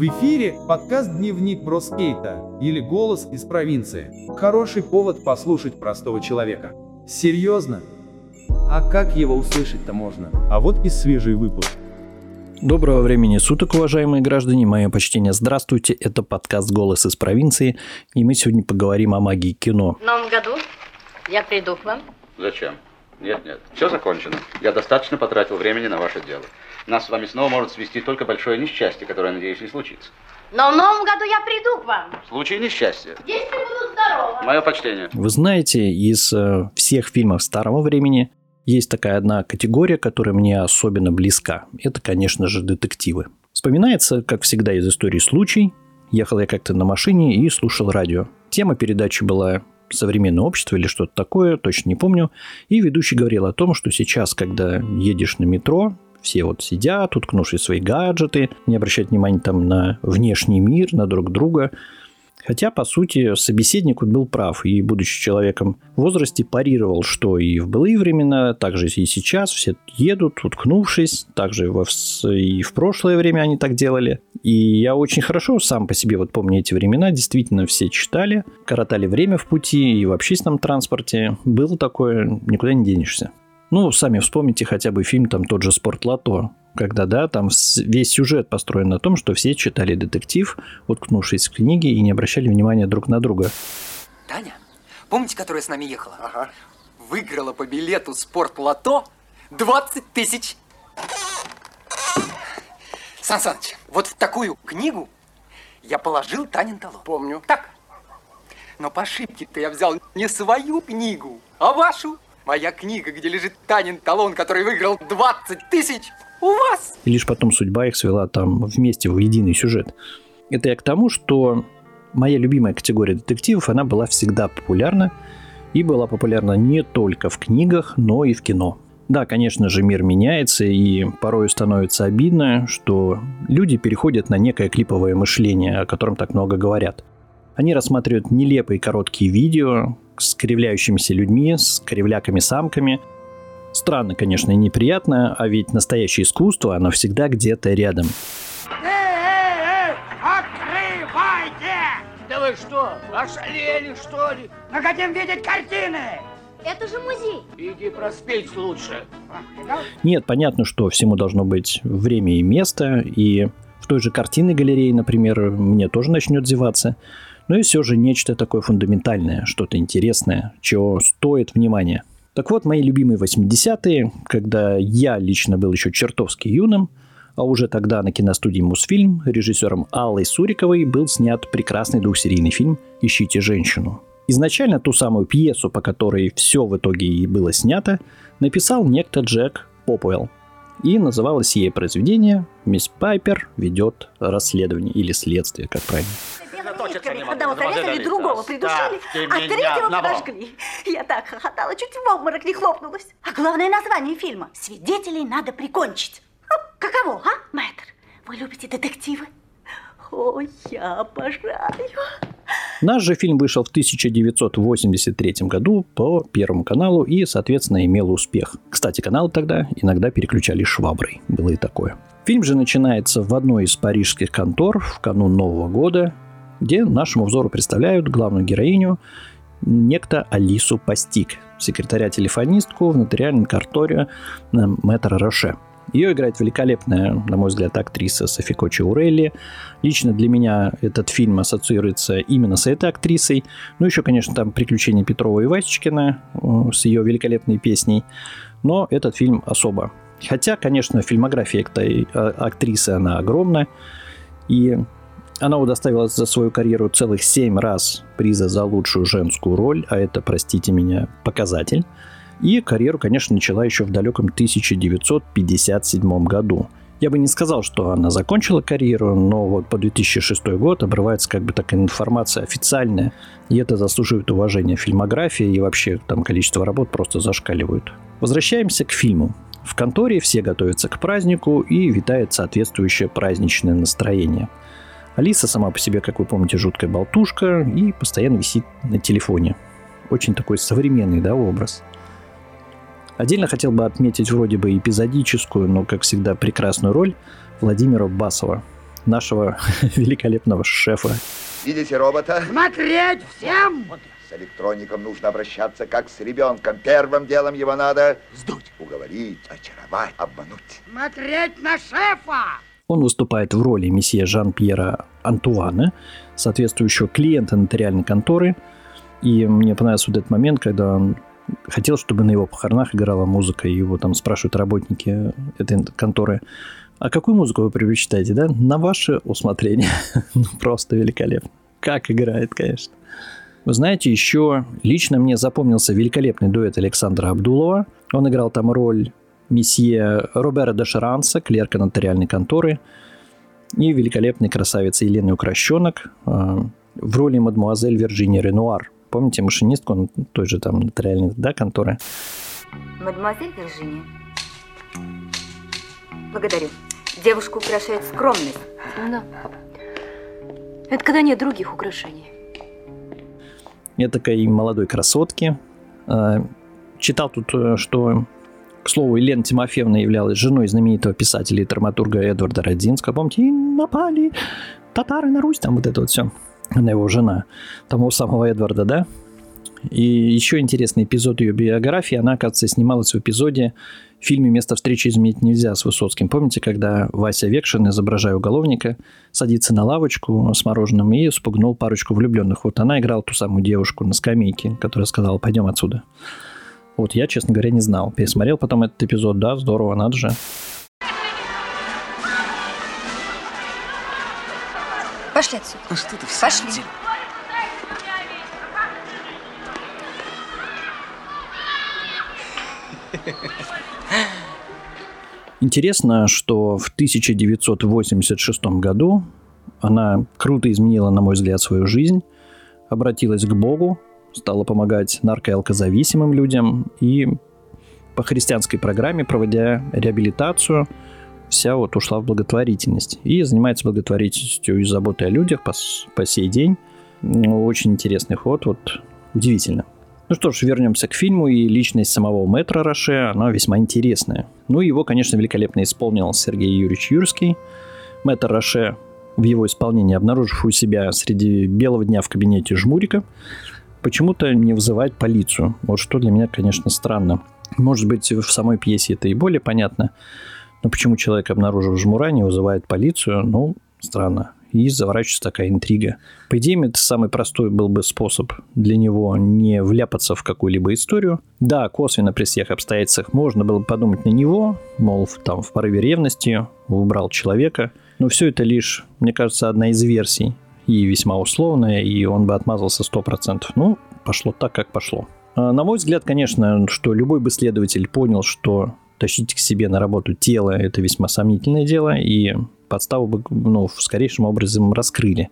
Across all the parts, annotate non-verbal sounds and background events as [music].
В эфире подкаст «Дневник Броскейта» или «Голос из провинции». Хороший повод послушать простого человека. Серьезно? А как его услышать-то можно? А вот и свежий выпуск. Доброго времени суток, уважаемые граждане. Мое почтение. Здравствуйте. Это подкаст «Голос из провинции». И мы сегодня поговорим о магии кино. В новом году я приду к вам. Зачем? Нет, нет. Все закончено. Я достаточно потратил времени на ваше дело. Нас с вами снова может свести только большое несчастье, которое, надеюсь, не случится. Но в новом году я приду к вам. В случае несчастья. Если буду здорова. Мое почтение. Вы знаете, из э, всех фильмов старого времени есть такая одна категория, которая мне особенно близка. Это, конечно же, детективы. Вспоминается, как всегда, из истории случай. Ехал я как-то на машине и слушал радио. Тема передачи была современное общество или что-то такое, точно не помню. И ведущий говорил о том, что сейчас, когда едешь на метро, все вот сидят, уткнувшись в свои гаджеты, не обращают внимания там на внешний мир, на друг друга. Хотя, по сути, собеседник был прав, и, будучи человеком в возрасте, парировал, что и в былые времена, так же и сейчас все едут, уткнувшись, также во, и в прошлое время они так делали. И я очень хорошо сам по себе вот помню эти времена, действительно все читали, коротали время в пути и в общественном транспорте. Было такое, никуда не денешься. Ну, сами вспомните хотя бы фильм там тот же «Спорт Лото», когда, да, там весь сюжет построен на том, что все читали детектив, уткнувшись в книги и не обращали внимания друг на друга. Таня, помните, которая с нами ехала? Ага. Выиграла по билету «Спорт Лото» 20 тысяч. Сан Саныч, вот в такую книгу я положил Танин талон. Помню. Так. Но по ошибке-то я взял не свою книгу, а вашу. Моя книга, где лежит Танин талон, который выиграл 20 тысяч, у вас. И лишь потом судьба их свела там вместе в единый сюжет. Это я к тому, что моя любимая категория детективов, она была всегда популярна. И была популярна не только в книгах, но и в кино. Да, конечно же, мир меняется, и порой становится обидно, что люди переходят на некое клиповое мышление, о котором так много говорят. Они рассматривают нелепые короткие видео с кривляющимися людьми, с кривляками-самками. Странно, конечно, и неприятно, а ведь настоящее искусство, оно всегда где-то рядом. Вы что, ошалели, что ли? Мы хотим видеть картины! Это же музей. Иди проспись лучше. Нет, понятно, что всему должно быть время и место, и в той же картинной галерее, например, мне тоже начнет зеваться. Но и все же нечто такое фундаментальное, что-то интересное, чего стоит внимания. Так вот, мои любимые 80-е, когда я лично был еще чертовски юным, а уже тогда на киностудии «Мосфильм» режиссером Аллой Суриковой был снят прекрасный двухсерийный фильм «Ищите женщину». Изначально ту самую пьесу, по которой все в итоге и было снято, написал некто Джек Попуэлл. И называлось ей произведение «Мисс Пайпер ведет расследование» или «Следствие», как правильно. Одного зарезали, другого придушили, а третьего подожгли. Я так хохотала, чуть в обморок не хлопнулась. А главное название фильма «Свидетелей надо прикончить». Каково, а, мэтр? Вы любите детективы? Ой, я обожаю. Наш же фильм вышел в 1983 году по Первому каналу и, соответственно, имел успех. Кстати, каналы тогда иногда переключали шваброй. Было и такое. Фильм же начинается в одной из парижских контор в канун Нового года, где нашему взору представляют главную героиню некто Алису Пастик, секретаря-телефонистку в нотариальной конторе Мэтра Роше – ее играет великолепная, на мой взгляд, актриса Софико Чаурелли. Лично для меня этот фильм ассоциируется именно с этой актрисой. Ну, еще, конечно, там «Приключения Петрова и Васечкина» э, с ее великолепной песней. Но этот фильм особо. Хотя, конечно, фильмография этой э, актрисы, она огромная. И она удоставилась за свою карьеру целых семь раз приза за лучшую женскую роль, а это, простите меня, показатель. И карьеру, конечно, начала еще в далеком 1957 году. Я бы не сказал, что она закончила карьеру, но вот по 2006 год обрывается как бы такая информация официальная, и это заслуживает уважения. Фильмография и вообще там количество работ просто зашкаливают. Возвращаемся к фильму. В конторе все готовятся к празднику и витает соответствующее праздничное настроение. Алиса сама по себе, как вы помните, жуткая болтушка и постоянно висит на телефоне. Очень такой современный да, образ. Отдельно хотел бы отметить вроде бы эпизодическую, но, как всегда, прекрасную роль Владимира Басова. нашего [laughs] великолепного шефа. Видите робота? Смотреть всем! С электроником нужно обращаться как с ребенком. Первым делом его надо сдуть, уговорить, очаровать, обмануть. Смотреть на шефа! Он выступает в роли месье Жан-Пьера Антуана, соответствующего клиента нотариальной конторы. И мне понравился вот этот момент, когда он хотел, чтобы на его похоронах играла музыка, и его там спрашивают работники этой конторы, а какую музыку вы предпочитаете, да? На ваше усмотрение. [laughs] ну, просто великолепно. Как играет, конечно. Вы знаете, еще лично мне запомнился великолепный дуэт Александра Абдулова. Он играл там роль месье Робера де Шаранса, клерка нотариальной конторы, и великолепной красавицы Елены Укращенок э, в роли мадмуазель Вирджинии Ренуар. Помните машинистку, он той же там нотариальной, да, конторы? Мадемуазель Вирджиния. Благодарю. Девушку украшает скромность. Да. Это когда нет других украшений. Этакой молодой красотки. Э, читал тут, э, что к слову, Елена Тимофеевна являлась женой знаменитого писателя и драматурга Эдварда Родзинского. Помните, напали татары на Русь, там вот это вот все. Она его жена, того самого Эдварда, да? И еще интересный эпизод ее биографии. Она, оказывается, снималась в эпизоде в фильме «Место встречи изменить нельзя» с Высоцким. Помните, когда Вася Векшин, изображая уголовника, садится на лавочку с мороженым и спугнул парочку влюбленных? Вот она играла ту самую девушку на скамейке, которая сказала «пойдем отсюда». Вот я, честно говоря, не знал. Пересмотрел потом этот эпизод, да, здорово, надо же. Пошли отсюда. Ну что ты в Пошли. деле? Интересно, что в 1986 году она круто изменила, на мой взгляд, свою жизнь, обратилась к Богу, стала помогать нарко- и алкозависимым людям и по христианской программе, проводя реабилитацию, вся вот ушла в благотворительность. И занимается благотворительностью и заботой о людях по, по сей день. Ну, Очень интересный ход, вот удивительно. Ну что ж, вернемся к фильму, и личность самого Мэтра Роше, она весьма интересная. Ну, его, конечно, великолепно исполнил Сергей Юрьевич Юрский. Мэтр Роше в его исполнении, обнаружив у себя среди белого дня в кабинете жмурика, почему-то не вызывает полицию. Вот что для меня, конечно, странно. Может быть, в самой пьесе это и более понятно, но почему человек, обнаружив жмура, не вызывает полицию, ну, странно. И заворачивается такая интрига. По идее, это самый простой был бы способ для него не вляпаться в какую-либо историю. Да, косвенно при всех обстоятельствах можно было бы подумать на него, мол, там в порыве ревности убрал человека. Но все это лишь, мне кажется, одна из версий. И весьма условная, и он бы отмазался 100%. Ну, пошло так, как пошло. А, На мой взгляд, конечно, что любой бы следователь понял, что тащить к себе на работу тело – это весьма сомнительное дело, и подставу бы ну, в скорейшем образом раскрыли.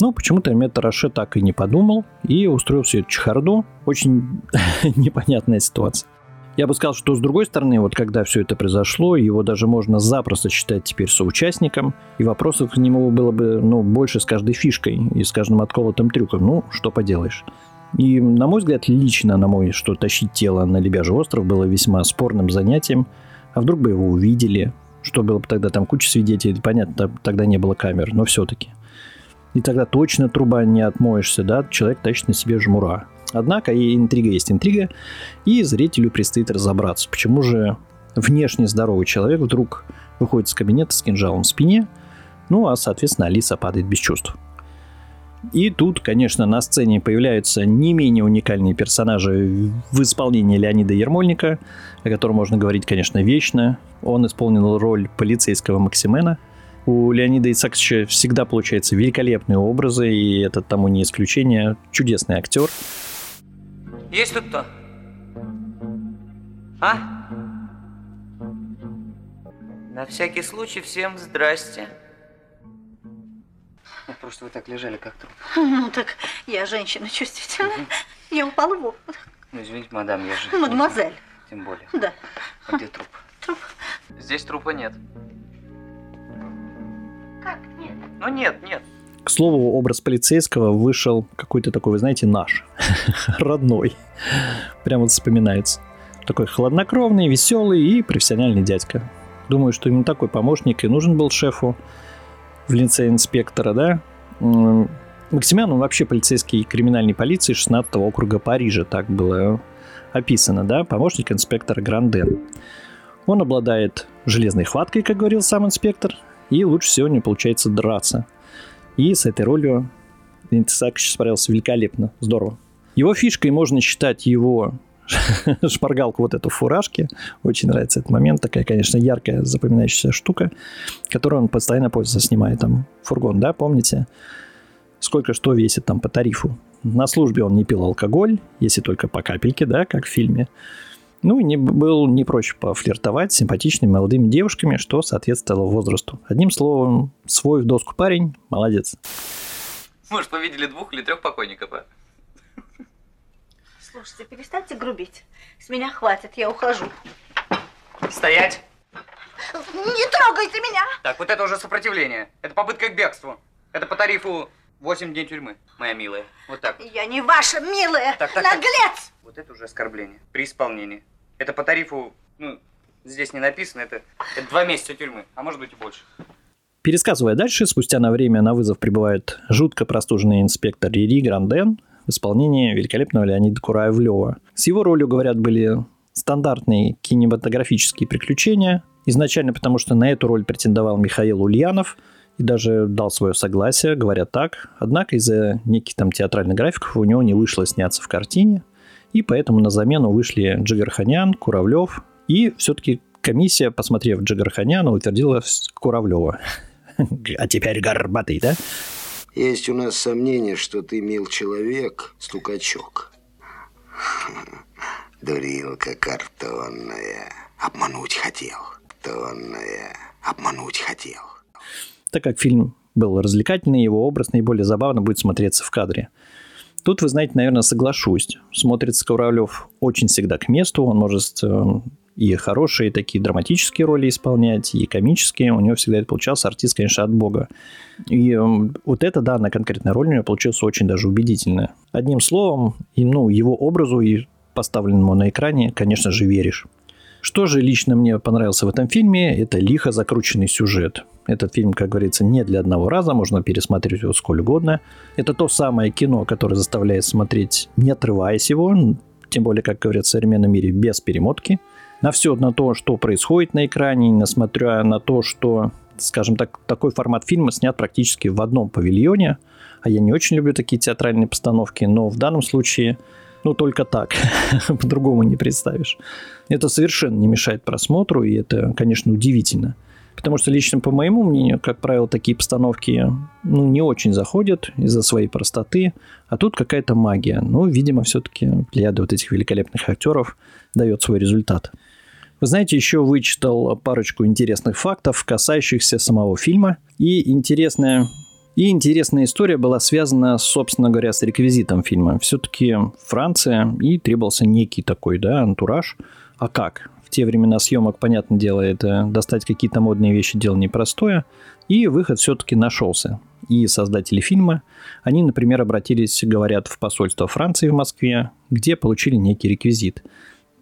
Но почему-то Метараше так и не подумал и устроил всю эту чехарду. Очень [laughs] непонятная ситуация. Я бы сказал, что с другой стороны, вот когда все это произошло, его даже можно запросто считать теперь соучастником, и вопросов к нему было бы, ну, больше с каждой фишкой и с каждым отколотым трюком. Ну, что поделаешь. И, на мой взгляд, лично, на мой, что тащить тело на Лебяжий остров было весьма спорным занятием. А вдруг бы его увидели, что было бы тогда там куча свидетелей, понятно, тогда не было камер, но все-таки. И тогда точно труба не отмоешься, да, человек тащит на себе жмура. Однако и интрига есть интрига, и зрителю предстоит разобраться, почему же внешне здоровый человек вдруг выходит из кабинета с кинжалом в спине, ну а, соответственно, Алиса падает без чувств. И тут, конечно, на сцене появляются не менее уникальные персонажи в исполнении Леонида Ермольника, о котором можно говорить, конечно, вечно. Он исполнил роль полицейского Максимена. У Леонида Исааковича всегда получаются великолепные образы, и это тому не исключение. Чудесный актер. Есть тут кто? А? На всякий случай всем здрасте. Просто вы так лежали, как труп. Ну так я женщина чувствительная. Я упала в обморок. Ну, извините, мадам, я же... Мадемуазель. Тем более. Да. А где труп? Труп. Здесь трупа нет. Как? Нет. Ну нет, нет. К слову, образ полицейского вышел какой-то такой, вы знаете, наш, [laughs] родной. Прям вот вспоминается. Такой хладнокровный, веселый и профессиональный дядька. Думаю, что именно такой помощник и нужен был шефу. в лице инспектора, да. Максимян, он вообще полицейский криминальной полиции 16 округа Парижа, так было описано, да, помощник инспектора Гранден. Он обладает железной хваткой, как говорил сам инспектор, и лучше всего не получается драться. И с этой ролью Интесакович справился великолепно, здорово. Его фишкой можно считать его [laughs] шпаргалку вот эту фуражки. Очень нравится этот момент. Такая, конечно, яркая, запоминающаяся штука, которую он постоянно пользуется, снимая там фургон, да, помните? Сколько что весит там по тарифу. На службе он не пил алкоголь, если только по капельке, да, как в фильме. Ну, и не, был не прочь пофлиртовать с симпатичными молодыми девушками, что соответствовало возрасту. Одним словом, свой в доску парень, молодец. Может, повидели двух или трех покойников, а? Слушайте, перестаньте грубить. С меня хватит, я ухожу. Стоять! Не трогайте меня! Так, вот это уже сопротивление. Это попытка к бегству. Это по тарифу 8 дней тюрьмы, моя милая. Вот так. Я не ваша милая, так, так, наглец! Так. Вот это уже оскорбление. При исполнении. Это по тарифу, ну, здесь не написано, это, это два месяца тюрьмы, а может быть и больше. Пересказывая дальше, спустя на время на вызов прибывает жутко простуженный инспектор Рири Гранден, в исполнении великолепного Леонида Кураевлева. С его ролью, говорят, были стандартные кинематографические приключения. Изначально потому, что на эту роль претендовал Михаил Ульянов и даже дал свое согласие, говорят так. Однако из-за неких там театральных графиков у него не вышло сняться в картине, и поэтому на замену вышли Джигарханян, Куравлев, и все-таки комиссия, посмотрев Джигарханяна, утвердила Куравлева. [laughs] А теперь горбатый, да? Есть у нас сомнение, что ты, мил человек, стукачок. Дурилка картонная. Обмануть хотел. Тонная. Обмануть хотел. Так как фильм был развлекательный, его образ наиболее забавно будет смотреться в кадре. Тут, вы знаете, наверное, соглашусь. Смотрится Ковролев очень всегда к месту. Он может э, и хорошие такие драматические роли исполнять, и комические. У него всегда это получался артист, конечно, от бога. И вот эта данная конкретная роль у него получилась очень даже убедительная. Одним словом, и, ну, его образу и поставленному на экране, конечно же, веришь. Что же лично мне понравился в этом фильме, это лихо закрученный сюжет. Этот фильм, как говорится, не для одного раза, можно пересмотреть его сколь угодно. Это то самое кино, которое заставляет смотреть, не отрываясь его, тем более, как говорят в современном мире, без перемотки – на все на то, что происходит на экране, несмотря на то, что, скажем так, такой формат фильма снят практически в одном павильоне. А я не очень люблю такие театральные постановки, но в данном случае, ну, только так. [laughs] По-другому не представишь. Это совершенно не мешает просмотру, и это, конечно, удивительно. Потому что лично по моему мнению, как правило, такие постановки ну, не очень заходят из-за своей простоты, а тут какая-то магия. Ну, видимо, все-таки плеяда вот этих великолепных актеров дает свой результат. Вы знаете, еще вычитал парочку интересных фактов, касающихся самого фильма. И интересная и интересная история была связана, собственно говоря, с реквизитом фильма. Все-таки Франция, и требовался некий такой, да, антураж. А как? В те времена съемок, понятное дело, это достать какие-то модные вещи дело непростое. И выход все-таки нашелся. И создатели фильма, они, например, обратились, говорят, в посольство Франции в Москве, где получили некий реквизит –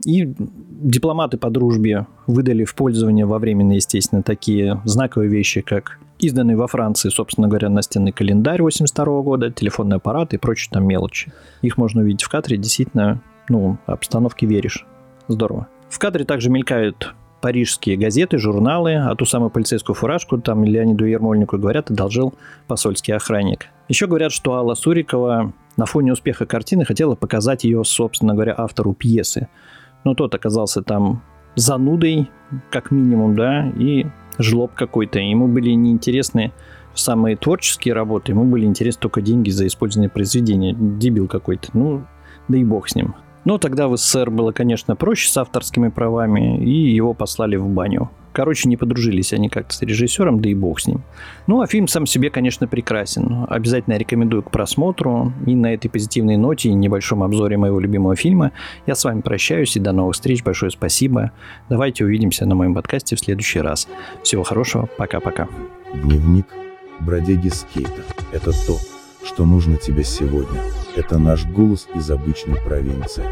и дипломаты по дружбе выдали в пользование во временно, естественно, такие знаковые вещи, как изданный во Франции, собственно говоря, настенный календарь 82 года, телефонный аппарат и прочие там мелочи. Их можно увидеть в кадре, действительно, ну, обстановке веришь. Здорово. В кадре также мелькают парижские газеты, журналы, а ту самую полицейскую фуражку там Леониду Ермольнику говорят, одолжил посольский охранник. Еще говорят, что Алла Сурикова на фоне успеха картины хотела показать ее, собственно говоря, автору пьесы но тот оказался там занудой, как минимум, да, и жлоб какой-то. Ему были неинтересны самые творческие работы, ему были интересны только деньги за использованное произведение. Дебил какой-то. Ну, да и бог с ним. Но тогда в СССР было, конечно, проще с авторскими правами, и его послали в баню. Короче, не подружились они как-то с режиссером, да и бог с ним. Ну, а фильм сам себе, конечно, прекрасен. Обязательно рекомендую к просмотру. И на этой позитивной ноте и небольшом обзоре моего любимого фильма я с вами прощаюсь и до новых встреч. Большое спасибо. Давайте увидимся на моем подкасте в следующий раз. Всего хорошего. Пока-пока. Дневник бродяги скейта. Это то, что нужно тебе сегодня. Это наш голос из обычной провинции.